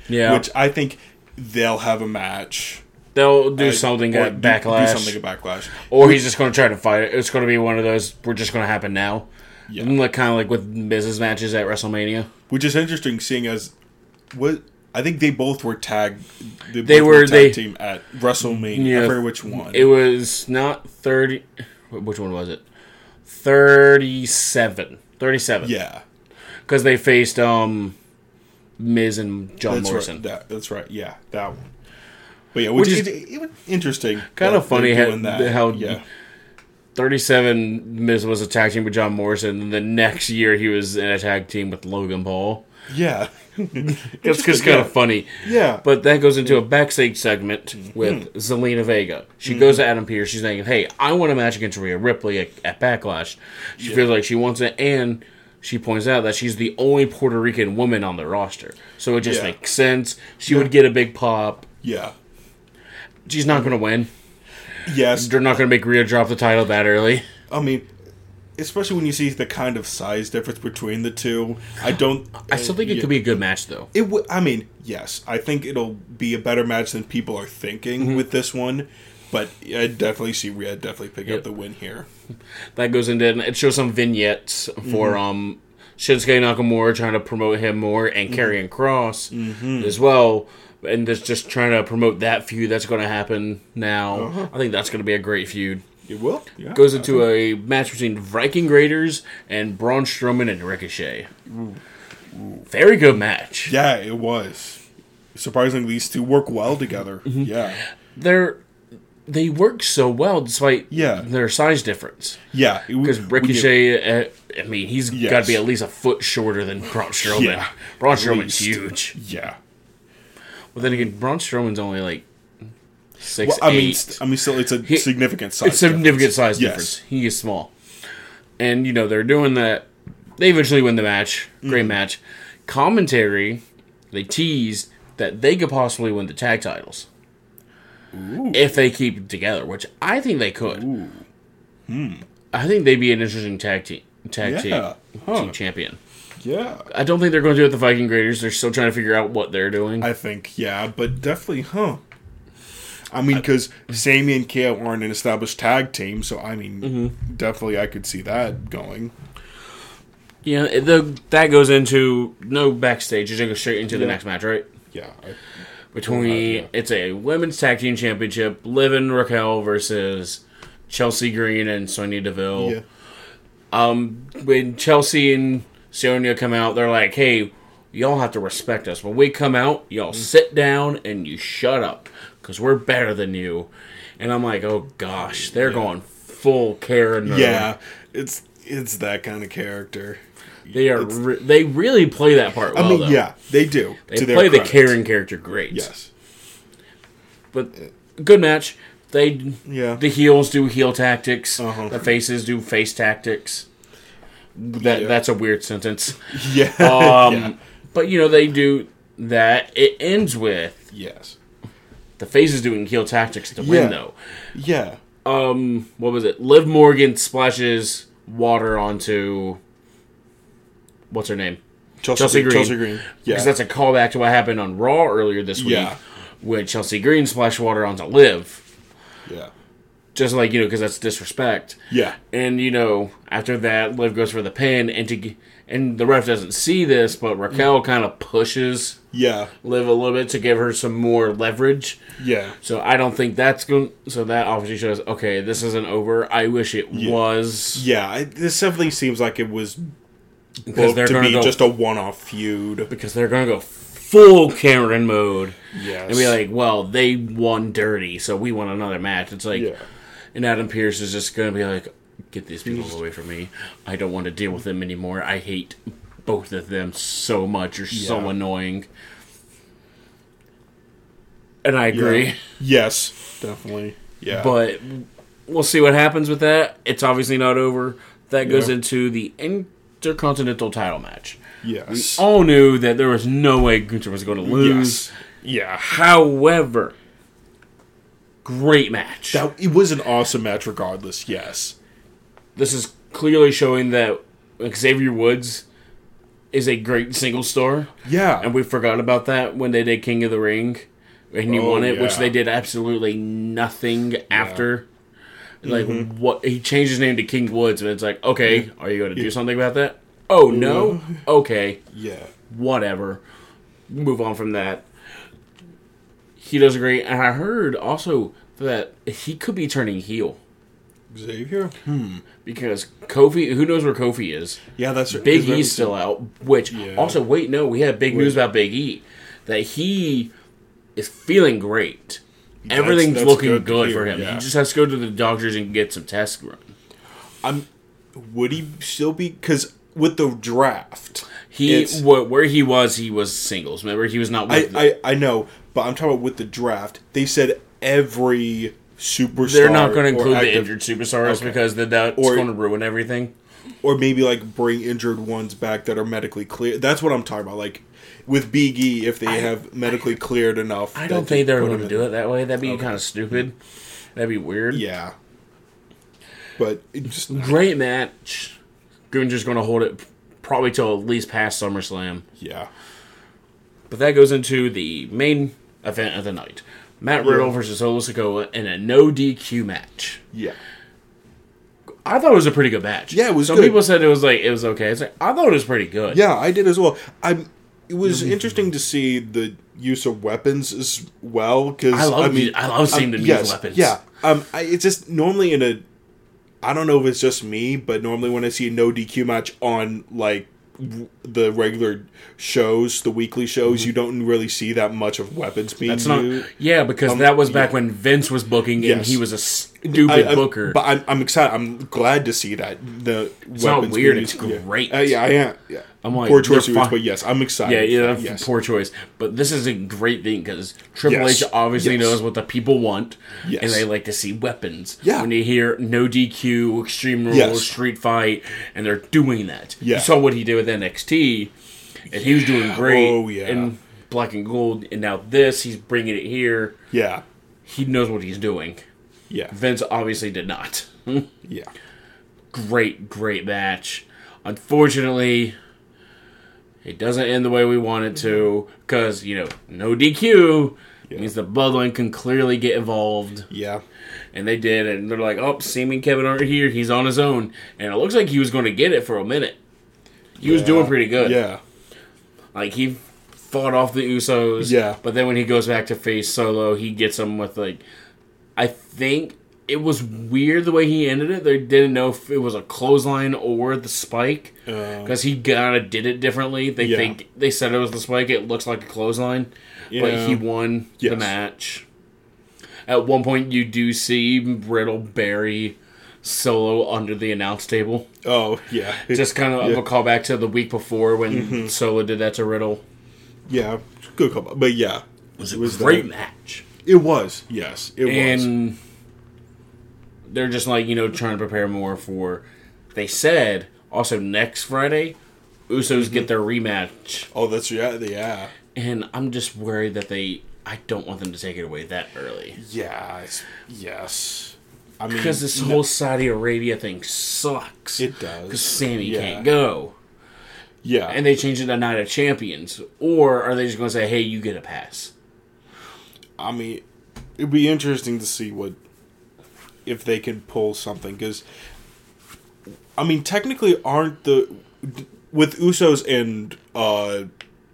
yeah, which I think they'll have a match. they'll do Uh, something at do- Backlash, Do something at Backlash. or he's just going to try to fight it. It's going to be one of those. We're just going to happen now. Yeah. Like kind of like with business matches at WrestleMania. which is interesting seeing as what I think they both were tag they, They both were- tag they- team at WrestleMania. Yeah. I forget which one. It was not thirty. which one was it? 37. 37. Yeah, Because they faced um Miz and John that's Morrison. right. That, that's right. Yeah, that one. But yeah, Which which, is is it, it, interesting. kinda that funny how- that. how- yeah, 37 Miz was a tag team with John Morrison, and the next year he was in a tag team with Logan Paul. yeah, It's just kind of funny. yeah. But that goes into a backstage segment with Zelina Vega. She mm-hmm. goes to Adam Pearce. She's saying, "Hey, I want a match against Rhea Ripley at, at Backlash." She feels like she wants it, and she points out that she's the only Puerto Rican woman on the roster, so it just Yeah. makes sense. She would get a big pop. yeah. She's not going to win. Yes, They're not going to make Rhea drop the title that early. I mean, especially when you see the kind of size difference between the two. I don't. I still think it yeah. could be a good match, though. It would. I mean, yes, I think it'll be a better match than people are thinking Mm-hmm. with this one. But I definitely see Rhea definitely pick up the win here. that goes into it shows some vignettes for Mm-hmm. um Shinsuke Nakamura trying to promote him more and Mm-hmm. Karrion Kross as well. And just just trying to promote that feud that's going to happen now. Uh-huh. I think that's going to be a great feud. It will. Yeah. Goes into a match between Viking Raiders and Braun Strowman and Ricochet. Very good match. Yeah, it was. Surprisingly, these two work well together. Mm-hmm. Yeah. They're they work so well despite Yeah. their size difference. Yeah. Because Ricochet, uh, I mean, he's Yes. got to be at least a foot shorter than Braun Strowman. Yeah, Braun Strowman's least. huge. Yeah. Well, then again, Braun Strowman's only like six Well, I mean, st- I mean, still, it's a He- significant size. it's a significant difference. size Yes. difference. He is small, and you know they're doing that. They eventually win the match. Great Mm-hmm. match. Commentary, they teased that they could possibly win the tag titles if they keep it together, which I think they could. I think they'd be an interesting tag team tag Yeah. team, Huh. team champion. Yeah. I don't think they're going to do it with the Viking Raiders. They're still trying to figure out what they're doing. I think, yeah, but definitely, huh? I mean, because Sami and KO aren't an established tag team, so I mean, Mm-hmm. definitely I could see that going. yeah, the, that goes into no backstage. It just goes straight into the next match, right? Yeah. I, Between yeah. it's a women's tag team championship, Liv and Raquel versus Chelsea Green and Sonya Deville. yeah. When Chelsea and Sonya come out, they're like, "Hey, y'all have to respect us. When we come out, y'all Mm. sit down and you shut up because we're better than you." And I'm like, "Oh gosh, they're going full Karen mode. Yeah. It's it's that kind of character. They are. Re- they really play that part well. I mean, though. yeah, they do. They play the. Karen character great. Yes. but good match. They Yeah. the heels do heel tactics. Uh-huh. The faces do face tactics. That Yeah. that's a weird sentence. Yeah. Um, yeah. but you know they do that. It ends with Yes. the faces doing heel tactics to Yeah. win though. Yeah. Um, what was it? Liv Morgan splashes water onto what's her name? Chelsea, Chelsea Green. Chelsea Green. Yeah. Because that's a callback to what happened on Raw earlier this week Yeah. when Chelsea Green splashed water onto Liv. yeah. Just like you know, because that's disrespect. Yeah. And you know, after that, Liv goes for the pin, and to and the ref doesn't see this, but Raquel mm. kind of pushes Yeah. Liv a little bit to give her some more leverage. Yeah. So I don't think that's going. So that obviously shows okay, this isn't over. I wish it was Yeah. I, this definitely seems like it was because they're to going be to go just a one-off feud. because they're going to go full Cameron mode Yes. and be like, well, they won dirty, so we want another match. It's like, Yeah. And Adam Pearce is just going to be like, get these people away from me. I don't want to deal with them anymore. I hate both of them so much. You're so annoying. And I agree. Yeah. Yes. Definitely. Yeah. But we'll see what happens with that. It's obviously not over. That goes Yeah. into the Intercontinental title match. yes. We all knew that there was no way Gunther was going to lose. Yes. Yeah. However, great match. That it was an awesome match regardless. Yes. this is clearly showing that Xavier Woods is a great single star, Yeah. and we forgot about that when they did King of the Ring, and he Oh, won it, which they did absolutely nothing after. Like Mm-hmm. what he changed his name to King Woods, and it's like, okay, are you going to do something about that? Oh no, okay, yeah. whatever. Move on from that. He does great, and I heard also that he could be turning heel. Xavier. Hmm. Because Kofi. Who knows where Kofi is? Yeah, that's Big E's still out. Which Yeah. also, wait, no, we had big news about Big E that he is feeling great. Everything's that's looking good good, for him. yeah. He just has to go to the doctors and get some tests run. I'm. Would he still be? Because with the draft, He wh- where he was, he was singles. Remember, he was not. I, I I know, but I'm talking about with the draft. They said every superstar. they're not going to include the injured superstars Okay. because then that's going to ruin everything. or maybe like bring injured ones back that are medically clear. That's what I'm talking about. Like with Big E, if they have medically cleared enough. I don't think they're going to do it. that way. That'd be kind of stupid. That'd be weird. Yeah, but it just Great match. Gunther's going to hold it probably till at least past SummerSlam. yeah, But that goes into the main event of the night. Matt Riddle Yeah. versus Solo Sikoa in a no DQ match. yeah. I thought it was a pretty good match. Yeah, it was Some good. people said it was like it was okay. It's like I thought it was pretty good. Yeah, I did as well. I. It was interesting to see the use of weapons as well because I love I mean I love seeing um, them use yes, weapons. Yeah, um, I, it's just normally in a. I don't know if it's just me, but normally when I see a no DQ match on like the regular shows, the weekly shows, you don't really see that much of weapons being not. used. Yeah, because Um, that was back yeah. when Vince was booking and Yes. he was a stupid I- booker. But I'm, I'm excited. I'm glad to see that the It's not weird, it's. Yeah. great. Uh, yeah, I am. Yeah, I'm like, poor choice of but yes, I'm excited. yeah, yeah, yes. poor choice. But this is a great thing because Triple Yes. H obviously Yes. knows what the people want, Yes. and they like to see weapons. Yeah. When you hear no DQ, Extreme Rules. Street Fight, and they're doing that. Yeah. You saw what he did with NXT, and he was doing great. Oh, yeah. In Black and Gold, and now this, he's bringing it here. Yeah, He knows what he's doing. Yeah, Vince obviously did not. yeah. great, great match. Unfortunately, it doesn't end the way we want it to because you know no DQ Yeah. means the Bloodline can clearly get involved, Yeah. and they did. And they're like, "Oh, and Kevin aren't here. He's on his own." And it looks like he was going to get it for a minute. He was doing pretty good. Yeah. Like he fought off the Usos. Yeah. But then when he goes back to face Solo, he gets him with like, I think it was weird the way he ended it. They didn't know if it was a clothesline or the spike Uh, because he kind of did it differently. They Yeah. think they said it was the spike. It looks like a clothesline, but he won the match. At one point, you do see Riddle bury Solo under the announce table. oh, yeah. Just kind of Yeah. Mm-hmm. a callback to the week before when Solo did that to Riddle. yeah. Good call. But yeah. It was a was great that- match. It was. Yes. It was. and they're just like you know trying to prepare more for. They said also next Friday, Usos Mm-hmm. get their rematch, Oh, that's yeah. Yeah. and I'm just worried that they. I don't want them to take it away that early Yes. Yes. I mean, because this no- whole Saudi Arabia thing sucks. It does. because Sami Yeah. can't go, Yeah. and they change it to Night of Champions, or are they just going to say, "Hey, you get a pass"? I mean, it'd be interesting to see what if they can pull something because I mean, technically, aren't the with Usos and uh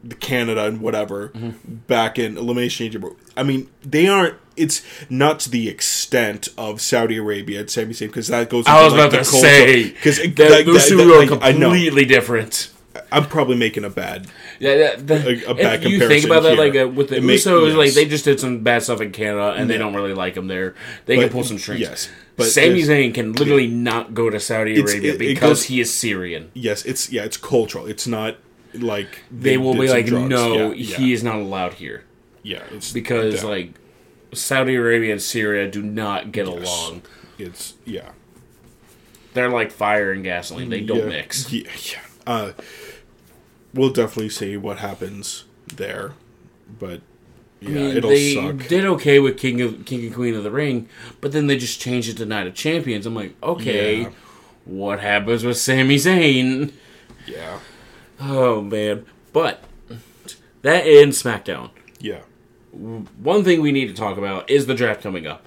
the Canada and whatever Mm-hmm. back in Elimination Chamber? I mean, they aren't. It's not to the extent of Saudi Arabia and Sami Zayn because that goes. I was like, about the to say because those that- two that- are like, I know completely different. I'm probably making a bad. Yeah, that, that, A- a bad if you think comparison about that, like uh, with the It make- Usos, like they just did some bad stuff in Canada, and they don't really like them there. They can pull some strings. yes, but but Sami Zayn can literally not go to Saudi Arabia it- because goes- he is Syrian. Yes, it's yeah, it's cultural. It's not like They will be like, drugs. no, Yeah, he is not allowed here Yeah, it's because yeah, like Saudi Arabia and Syria do not get along. it's yeah. They're like fire and gasoline; they don't yeah, mix. Yeah, yeah. Uh, we'll definitely see what happens there, but yeah, I mean, it'll they suck. did okay with King of King and Queen of the Ring, but then they just changed it to Night of Champions. I'm like, okay, Yeah. what happens with Sami Zayn? Yeah, Oh man! But that ends SmackDown. yeah, One thing we need to talk about is the draft coming up.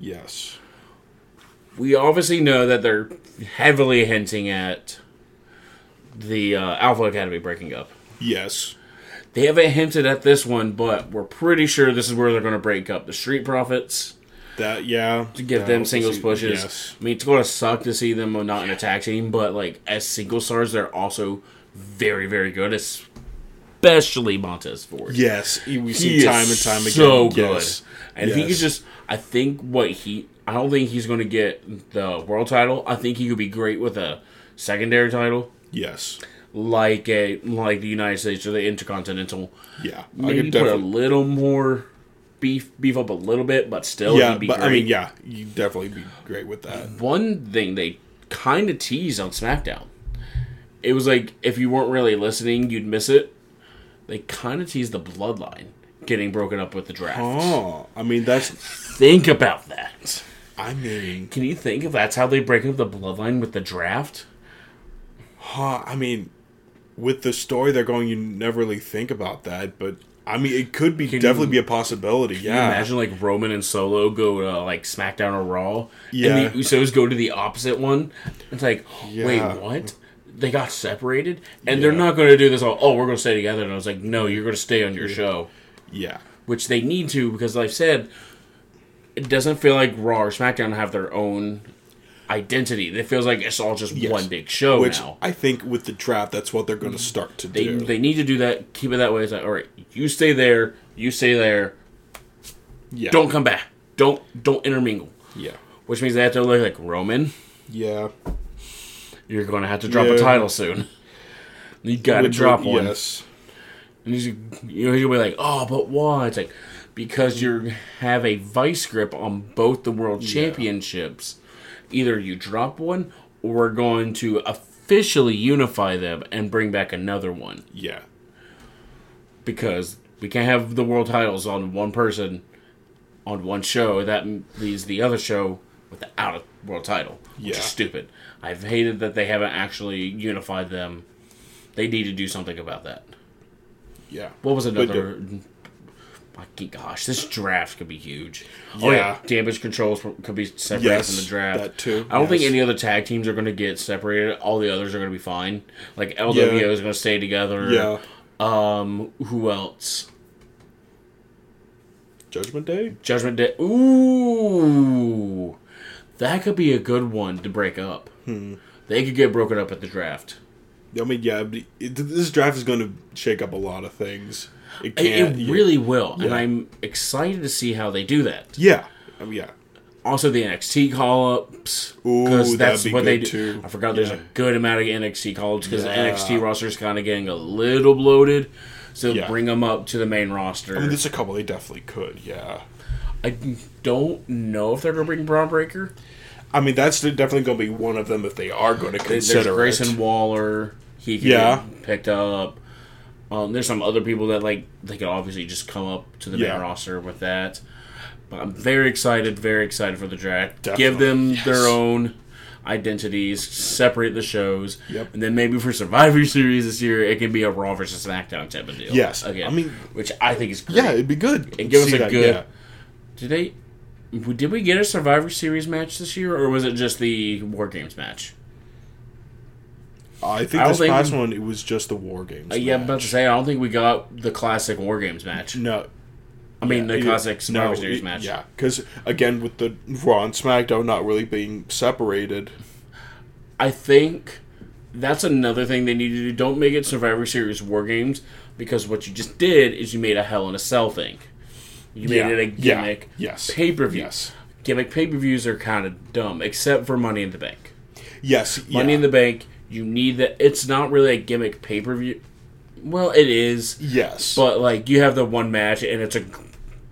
yes, We obviously know that they're heavily hinting at the uh, Alpha Academy breaking up. yes, They haven't hinted at this one, but we're pretty sure this is where they're going to break up. The Street Profits That yeah. to get them singles see- pushes. Yes. I mean, it's going to suck to see them not in a tag team, but like as single stars, they're also very, very good, especially Montez Ford. Yes, we He see is time and time again. so good. Yes. And if he could just, I think what he, I don't think he's going to get the world title. I think he could be great with a secondary title, Yes. like a like the United States or the Intercontinental. Yeah. I Maybe could put a little more beef beef up a little bit, but still, Yeah, but great. I mean, yeah, you definitely be great with that. one thing they kind of teased on SmackDown. It was like if you weren't really listening, you'd miss it. They kind of teased the bloodline getting broken up with the draft. Oh, I mean that's. Think about that. I mean, Can you think if that's how they break up the bloodline with the draft? Huh, I mean, with the story they're going, you never really think about that, but I mean, it could be Can definitely you- be a possibility. Yeah. imagine like Roman and Solo go to like SmackDown or Raw, Yeah. and the Usos go to the opposite one. It's like, wait, what? They got separated, and they're not going to do this all. Oh, we're going to stay together. And I was like, no, you're going to stay on your show. Yeah. which they need to because, like I said, it doesn't feel like Raw or SmackDown have their own identity. It feels like it's all just Yes. one big show Which now. I think with the draft, that's what they're going to start to They do. they need to do that. Keep it that way. It's like, all right, you stay there, you stay there. yeah. Don't come back. Don't don't intermingle. Yeah. Which means they have to look like Roman. Yeah. You're going to have to drop Yeah. a title soon. You got to drop one. Yes. And he's, you know, he'll be like, oh, but why? It's like, because you have a vice grip on both the world championships. Either you drop one, or we're going to officially unify them and bring back another one. Yeah. Because we can't have the world titles on one person on one show. That leaves the other show without a world title, which Yeah. is stupid. I've hated that they haven't actually unified them. They need to do something about that. Yeah. What was But, gosh, this draft could be huge. Oh Yeah. yeah, damage controls could be separated Yes, from the draft. that too, I don't think any other tag teams are going to get separated. All the others are going to be fine. Like LWO Yeah. is going to stay together. Yeah. Um. Who else? Judgment Day? Judgment Day. Ooh, that could be a good one to break up. Hmm. They could get broken up at the draft. I mean, yeah, this draft is going to shake up a lot of things. It It, it really will, and I'm excited to see how they do that. Yeah. Mean, yeah. Also, the NXT call ups because that's be what they do. too. I forgot there's Yeah. a good amount of NXT call ups because Yeah. the NXT roster is kind of getting a little bloated. So Yeah. bring them up to the main roster. I mean, there's a couple they definitely could. Yeah. I don't know if they're going to bring Bron Breakker. I mean, that's definitely going to be one of them if they are going to There's consider Grayson it. Waller. He can Yeah. picked up. Um, there's some other people that like they could obviously just come up to the Yeah. main roster with that. But I'm very excited, very excited for the draft. Give them yes. their own identities, separate the shows, Yep. and then maybe for Survivor Series this year, it can be a Raw versus SmackDown type of deal. Yes. again. I mean- which I think is great. Yeah, it'd be good. and give us a that, good. yeah. Did they? Did we get a Survivor Series match this year, or was it just the War Games match? I think I this think- past one it was just the War Games. Uh, yeah, I'm about to say I don't think we got the classic War Games match. No, I mean the Yeah, classic Survivor no, Series match. Yeah, because again, with the Raw and SmackDown not really being separated. I think that's another thing they need to do. Don't make it Survivor Series War Games because what you just did is you made a Hell in a Cell thing. You made Yeah, it a yeah, gimmick yes, pay per view. yes. Gimmick pay per views are kind of dumb, except for Money in the Bank. Yes, Money yeah. in the Bank, you need that. It's not really a gimmick pay per view. Well, it is, yes, but like you have the one match and it's a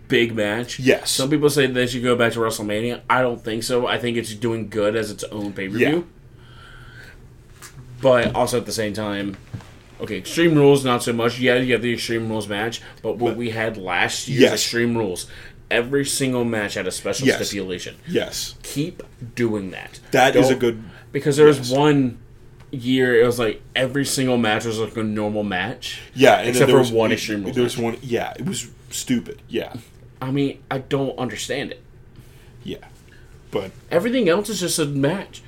big match. Yes. Some people say they should go back to WrestleMania. I don't think so. I think it's doing good as its own pay per view. Yeah. But also at the same time, okay, Extreme Rules not so much. Yeah, you have the Extreme Rules match, but what But- we had last year's Yes. Extreme Rules, every single match had a special Yes. stipulation. yes, Keep doing that. that is a Don't- good. because there's yes. one year it was like every single match was like a normal match. Yeah, Except for was, one Extreme Rules There was match. one. Yeah, it was stupid. Yeah, I mean, I don't understand it. yeah, but Everything else is just a match.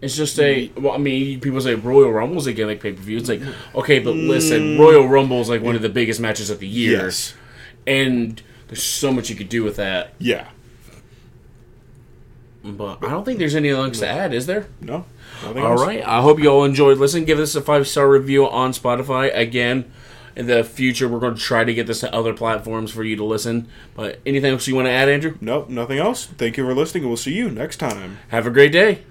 It's just a. Mm-hmm. Well, I mean, people say Royal Rumble's a gimmick pay per view. It's like, mm-hmm. okay, but listen, Royal Rumble is like one of the biggest matches of the year, yes, and there's so much you could do with that. yeah, But I don't think there's anything else to add, is there? No. All right. I hope you all enjoyed listening. Give us a five star review on Spotify. Again, in the future, we're going to try to get this to other platforms for you to listen. But anything else you want to add, Andrew? Nope, nothing else. Thank you for listening, and we'll see you next time. Have a great day.